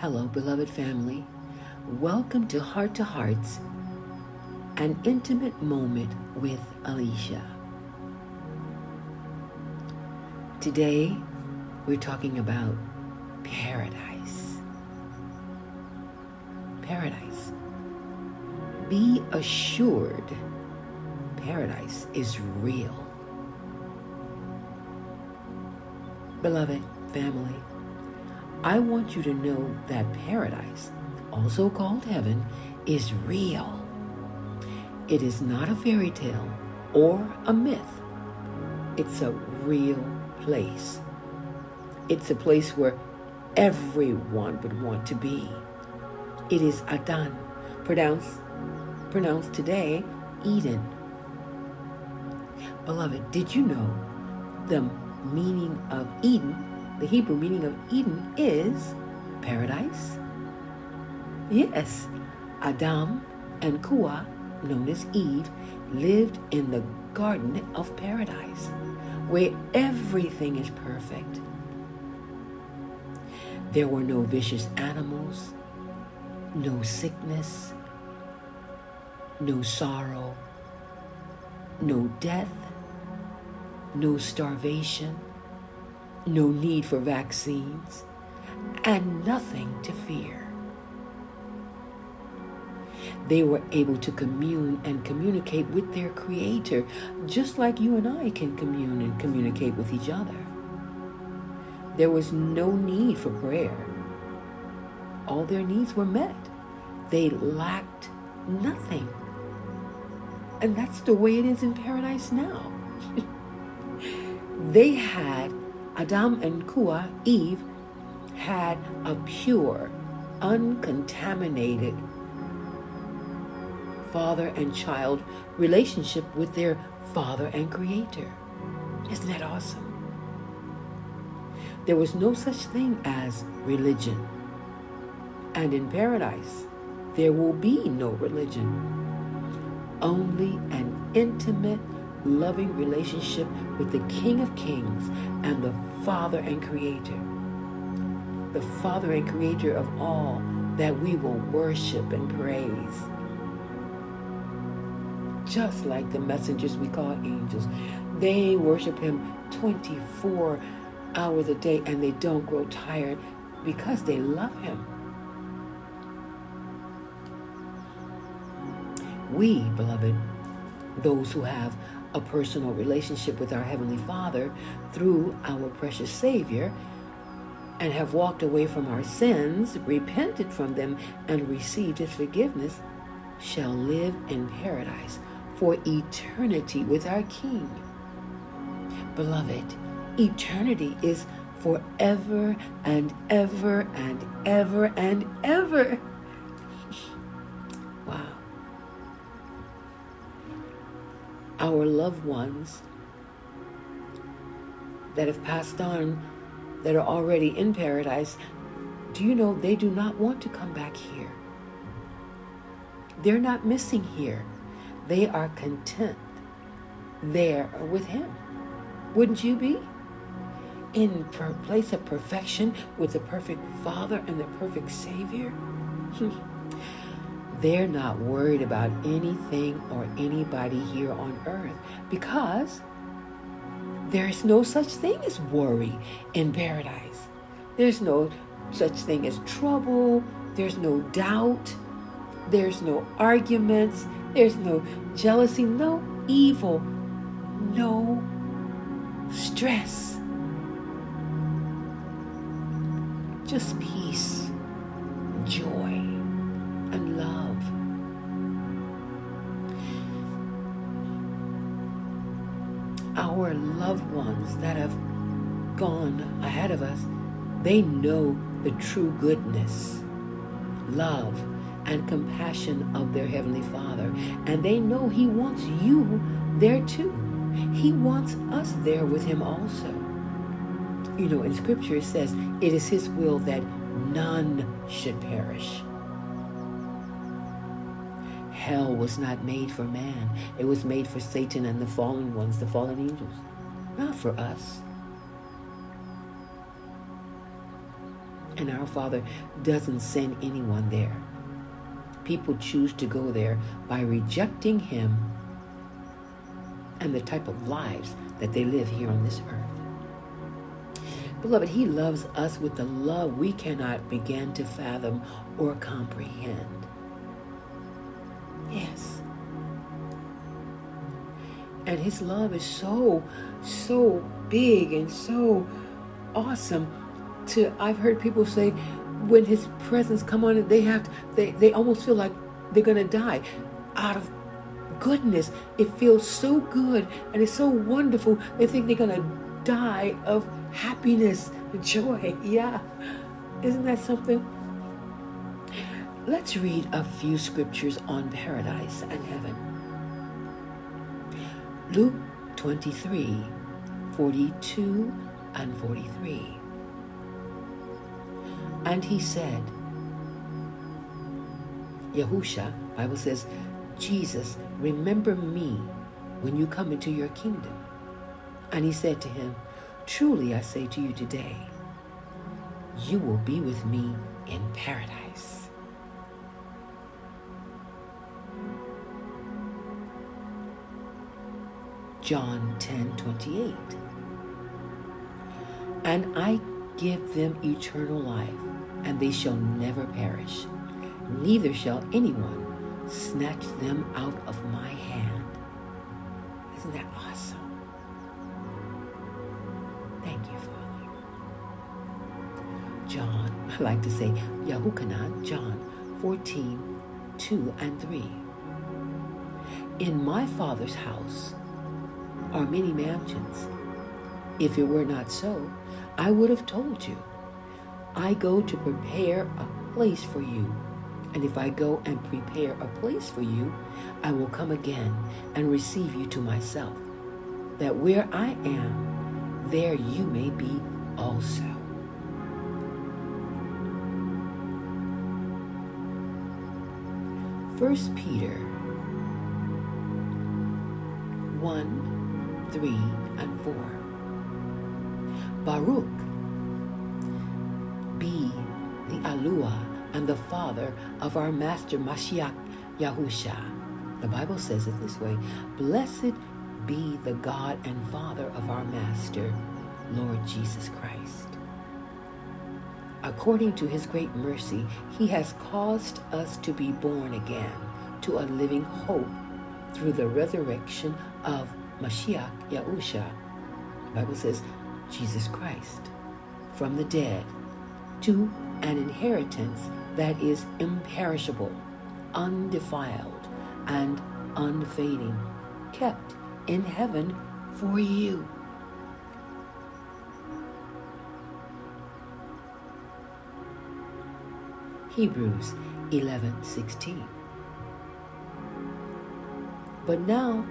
Hello, beloved family. Welcome to Heart to Hearts, an intimate moment with Alicia. Today, we're talking about paradise. Paradise. Be assured, paradise is real. Beloved family, I want you to know that paradise, also called heaven, is real. It is not a fairy tale or a myth. It's a real place. It's a place where everyone would want to be. It is Adan, pronounced, pronounced today Eden. Beloved, did you know the meaning of Eden the Hebrew meaning of Eden is paradise. Yes, Adam and Kua, known as Eve, lived in the Garden of Paradise, where everything is perfect. There were no vicious animals, no sickness, no sorrow, no death, no starvation no need for vaccines, and nothing to fear. They were able to commune and communicate with their Creator, just like you and I can commune and communicate with each other. There was no need for prayer. All their needs were met. They lacked nothing. And that's the way it is in paradise now. they had Adam and Kua, Eve, had a pure, uncontaminated father and child relationship with their father and creator. Isn't that awesome? There was no such thing as religion. And in paradise, there will be no religion. Only an intimate loving relationship with the King of Kings and the Father and Creator. The Father and Creator of all that we will worship and praise. Just like the messengers we call angels, they worship Him 24 hours a day and they don't grow tired because they love Him. We, beloved, those who have a personal relationship with our Heavenly Father through our precious Savior and have walked away from our sins, repented from them, and received His forgiveness, shall live in paradise for eternity with our King. Beloved, eternity is forever and ever and ever and ever. Our loved ones that have passed on, that are already in paradise, do you know they do not want to come back here? They're not missing here. They are content there with Him. Wouldn't you be? In a place of perfection with the perfect Father and the perfect Savior? They're not worried about anything or anybody here on earth because there's no such thing as worry in paradise. There's no such thing as trouble. There's no doubt. There's no arguments. There's no jealousy, no evil, no stress. Just peace, joy and love. Our loved ones that have gone ahead of us, they know the true goodness, love, and compassion of their Heavenly Father. And they know He wants you there too. He wants us there with Him also. You know, in Scripture it says, it is His will that none should perish hell was not made for man. It was made for Satan and the fallen ones, the fallen angels, not for us. And our Father doesn't send anyone there. People choose to go there by rejecting Him and the type of lives that they live here on this earth. Beloved, He loves us with the love we cannot begin to fathom or comprehend. Yes. And His love is so, so big and so awesome. To I've heard people say, when His presence come on, they have to, they they almost feel like they're gonna die out of goodness. It feels so good and it's so wonderful. They think they're going to die of happiness and joy. Yeah. Isn't that something? Let's read a few scriptures on paradise and heaven. Luke 23 42 and 43. And he said, Yahusha, Bible says, Jesus, remember me when you come into your kingdom. And he said to him, Truly I say to you today, you will be with me in paradise. John 10 28. And I give them eternal life, and they shall never perish, neither shall anyone snatch them out of my hand. Isn't that awesome? Thank you, Father. John, I like to say Yahukanan, John 14, 2 and 3. In my Father's house are many mansions. If it were not so, I would have told you. I go to prepare a place for you. And if I go and prepare a place for you, I will come again and receive you to myself, that where I am, there you may be also. First Peter 1, 3, and 4. Baruch be the Alua and the Father of our Master Mashiach Yahusha. The Bible says it this way Blessed be the God and Father of our Master, Lord Jesus Christ. According to his great mercy, he has caused us to be born again to a living hope through the resurrection of Mashiach Yahusha. Bible says, Jesus Christ, from the dead, to an inheritance that is imperishable, undefiled, and unfading, kept in heaven for you. Hebrews 11:16 But now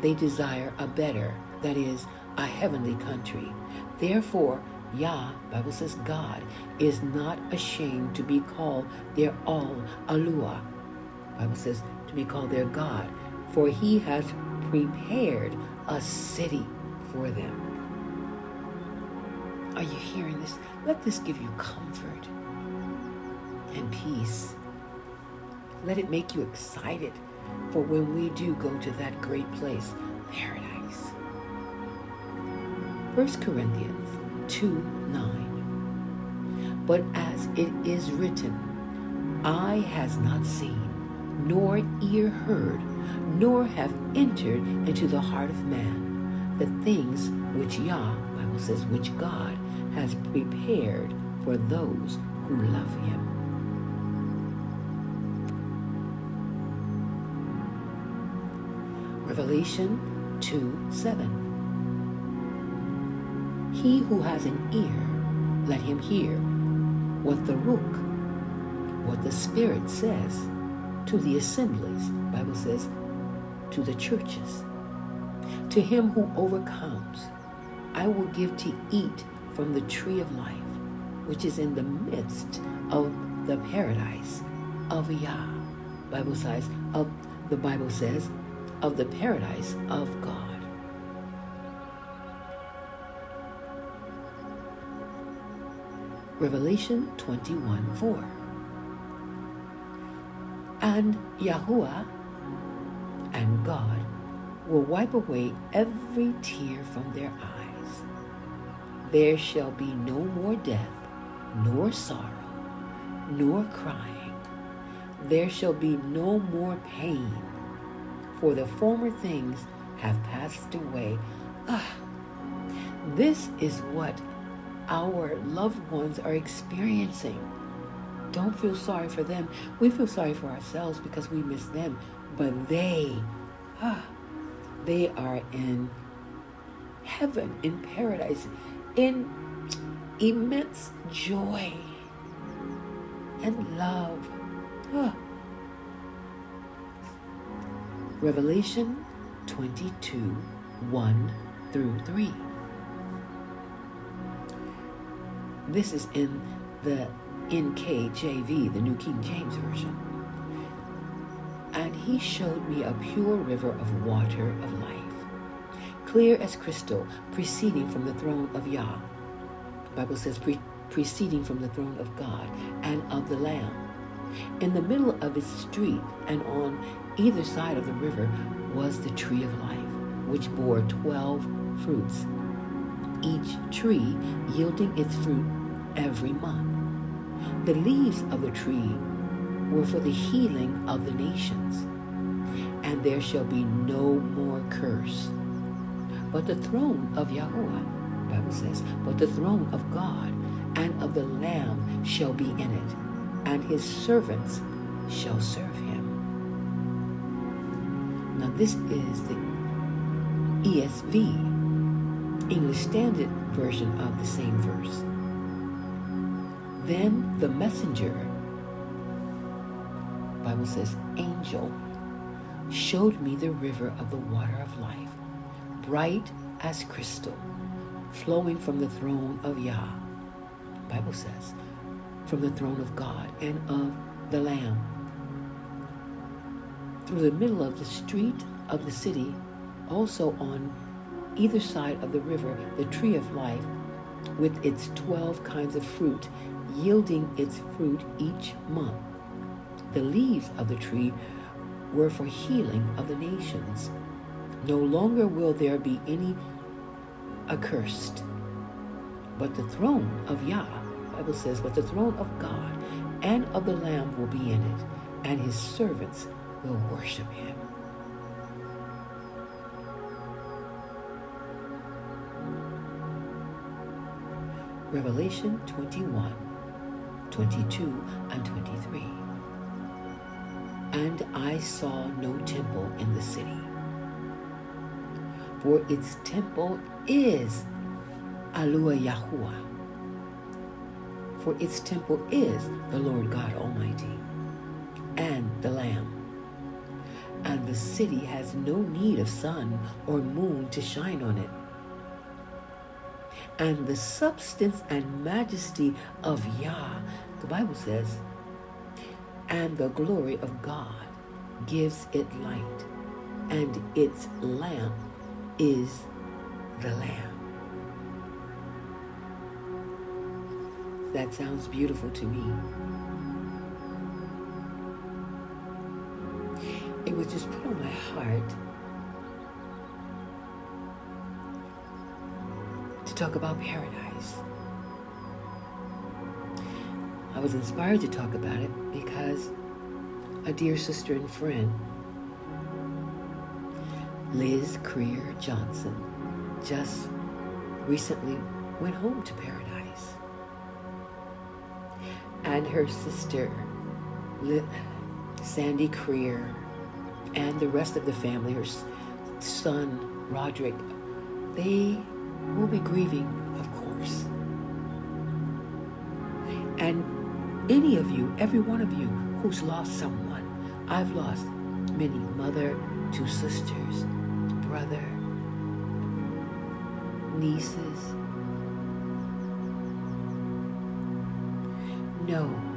they desire a better, that is, a heavenly country. Therefore, Yah, Bible says God, is not ashamed to be called their all Alua. Bible says to be called their God, for he has prepared a city for them. Are you hearing this? Let this give you comfort and peace. Let it make you excited for when we do go to that great place, paradise. 1 Corinthians 2 9. But as it is written, eye has not seen, nor ear heard, nor have entered into the heart of man the things which Yah, Bible says, which God has prepared for those who love him. Revelation 2 7. He who has an ear, let him hear what the Ruach, what the Spirit says to the assemblies, Bible says, to the churches. To him who overcomes, I will give to eat from the tree of life, which is in the midst of the paradise of Yah. Bible says of the Bible says of the paradise of God. Revelation 21 4. And Yahuwah and God will wipe away every tear from their eyes. There shall be no more death, nor sorrow, nor crying. There shall be no more pain, for the former things have passed away. Ah, this is what our loved ones are experiencing. Don't feel sorry for them. We feel sorry for ourselves because we miss them. But they, ah, they are in heaven, in paradise, in immense joy and love. Ah. Revelation 22 1 through 3. This is in the NKJV, the New King James Version. And he showed me a pure river of water of life, clear as crystal, proceeding from the throne of Yah. The Bible says pre- proceeding from the throne of God and of the Lamb. In the middle of its street and on either side of the river was the tree of life, which bore twelve fruits each tree yielding its fruit every month. The leaves of the tree were for the healing of the nations, and there shall be no more curse. But the throne of Yahuwah, Bible says, but the throne of God and of the Lamb shall be in it, and his servants shall serve him. Now this is the ESV English Standard Version of the same verse. Then the messenger, Bible says, angel, showed me the river of the water of life, bright as crystal, flowing from the throne of Yah. Bible says, from the throne of God and of the Lamb. Through the middle of the street of the city, also on either side of the river the tree of life with its 12 kinds of fruit, yielding its fruit each month. The leaves of the tree were for healing of the nations. No longer will there be any accursed, but the throne of Yah, Bible says, but the throne of God and of the Lamb will be in it, and his servants will worship him. Revelation 21, 22, and 23. And I saw no temple in the city, for its temple is Alua Yahuwah. For its temple is the Lord God Almighty and the Lamb. And the city has no need of sun or moon to shine on it and the substance and majesty of Yah, the Bible says, and the glory of God gives it light, and its lamp is the Lamb. That sounds beautiful to me. Was just put on my heart to talk about paradise. I was inspired to talk about it because a dear sister and friend, Liz Creer Johnson, just recently went home to paradise. And her sister, Sandy Creer, and the rest of the family, her son, Roderick, they will be grieving, of course. And any of you, every one of you who's lost someone, I've lost many mother, two sisters, brother, nieces. Know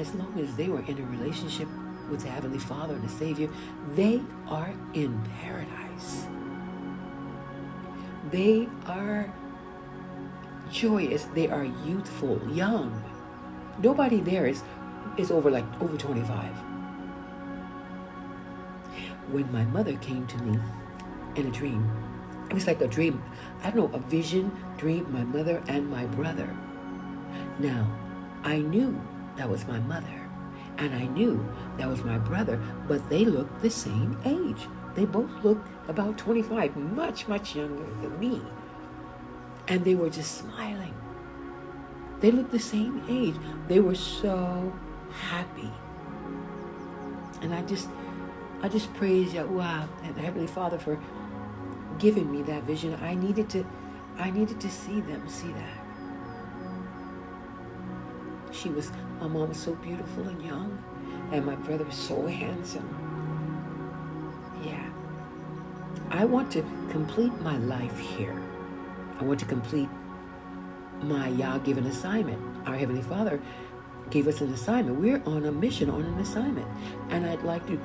as long as they were in a relationship with the Heavenly Father and the Savior, they are in paradise. They are joyous. They are youthful, young. Nobody there is is over like over 25. When my mother came to me in a dream, it was like a dream. I don't know, a vision, dream, my mother and my brother. Now, I knew that was my mother, and I knew that was my brother, but they looked the same age. They both looked about 25, much, much younger than me. And they were just smiling. They looked the same age. They were so happy. And I just I just praise Yahuwah and the Heavenly Father for giving me that vision. I needed to I needed to see them, see that. She was my mom was so beautiful and young, and my brother was so handsome. Yeah. I want to complete my life here. I want to complete my Yah given assignment. Our Heavenly Father gave us an assignment. We're on a mission, on an assignment. And I'd like to,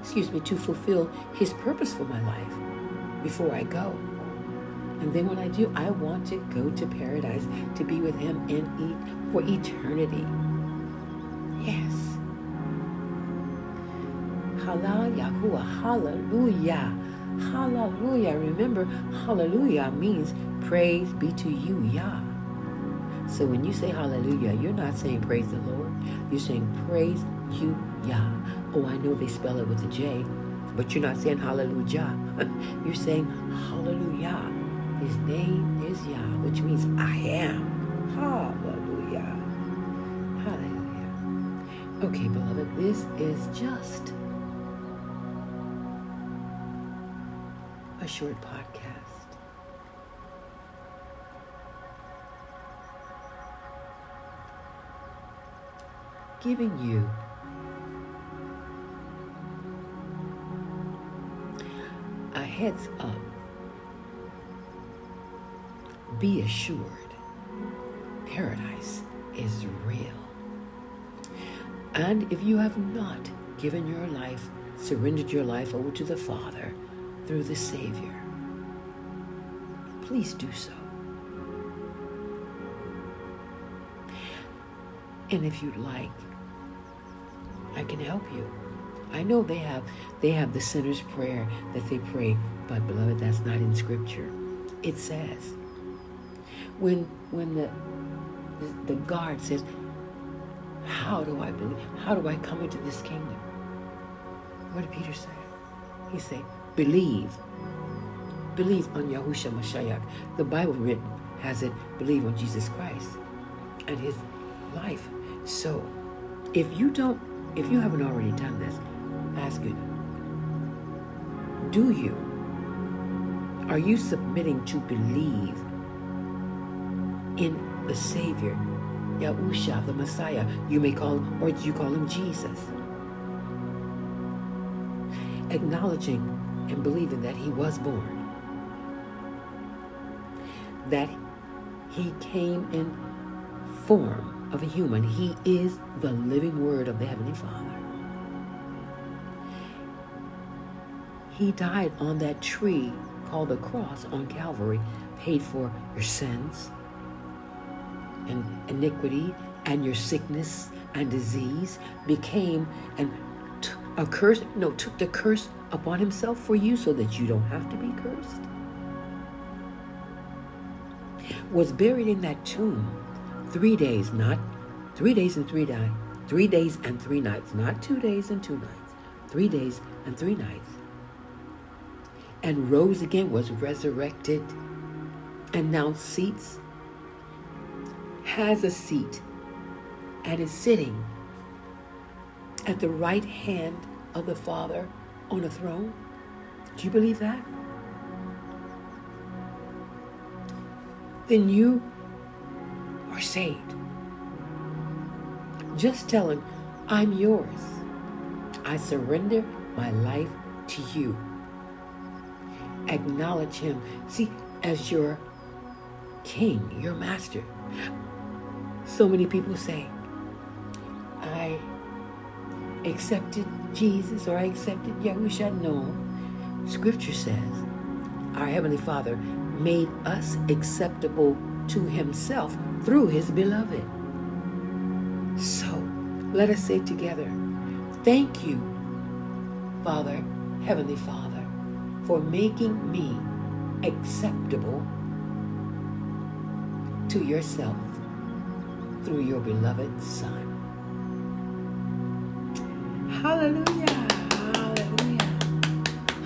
excuse me, to fulfill His purpose for my life before I go. And then when I do, I want to go to paradise to be with Him and eat for eternity. Yes. Halal Yahuwah, hallelujah. Hallelujah. Remember, hallelujah means praise be to you, Yah. So when you say hallelujah, you're not saying praise the Lord. You're saying praise you, Yah. Oh, I know they spell it with a J, but you're not saying hallelujah. you're saying hallelujah. His name is Yah, which means I am. Hallelujah. Hallelujah. Okay, beloved, this is just a short podcast. Giving you a heads up. Be assured, paradise is real. And if you have not given your life, surrendered your life over to the Father through the Savior, please do so. And if you'd like, I can help you. I know they have they have the sinner's prayer that they pray, but beloved, that's not in scripture. It says when when the the, the guard says, How do I believe? How do I come into this kingdom? What did Peter say? He said, Believe. Believe on Yahusha Mashiach. The Bible written has it, believe on Jesus Christ and his life. So if you don't if you haven't already done this, ask you, do you? Are you submitting to believe in the Savior, Yahusha, the Messiah? You may call him, or you call him Jesus. Acknowledging and believing that he was born, that he came in form of a human. He is the living word of the Heavenly Father. He died on that tree called the cross on Calvary, paid for your sins and iniquity and your sickness and disease, became and t- a curse, no, took the curse upon himself for you so that you don't have to be cursed. Was buried in that tomb three days, not three days and three nights, three days and three nights, not two days and two nights, three days and three nights and rose again, was resurrected, and now seats, has a seat, and is sitting at the right hand of the Father on a throne. Do you believe that? Then you are saved. Just tell him, I'm yours. I surrender my life to you acknowledge him, see, as your king, your master. So many people say, I accepted Jesus or I accepted Yahushua. No. Scripture says, our Heavenly Father made us acceptable to himself through his beloved. So let us say together, Thank you, Father, Heavenly Father, for making me acceptable to yourself through your beloved Son. Hallelujah. Hallelujah.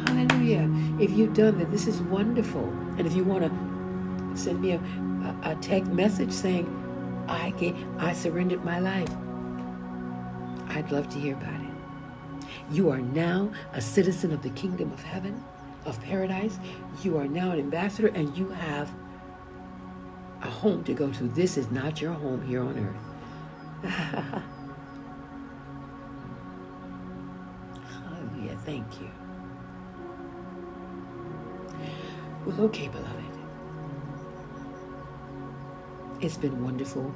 Hallelujah. If you've done that, this is wonderful. And if you want to send me a, a, a text message saying, I can, I surrendered my life, I'd love to hear about it. You are now a citizen of the kingdom of heaven, of paradise. You are now an ambassador, and you have a home to go to. This is not your home here on earth. Hallelujah. Thank you. Well, okay, beloved. It's been wonderful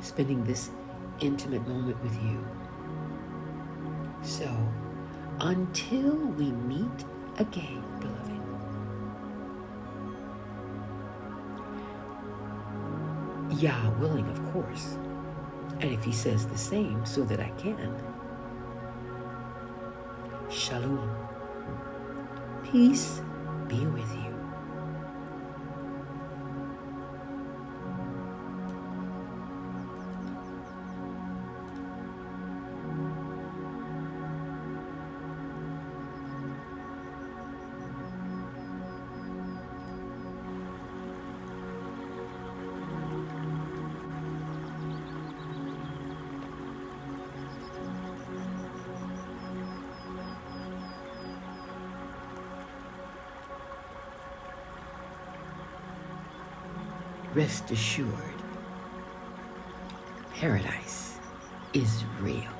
spending this intimate moment with you. So, until we meet again, beloved. Yah willing, of course. And if he says the same, so that I can. Shalom. Peace be with you. Rest assured, paradise is real.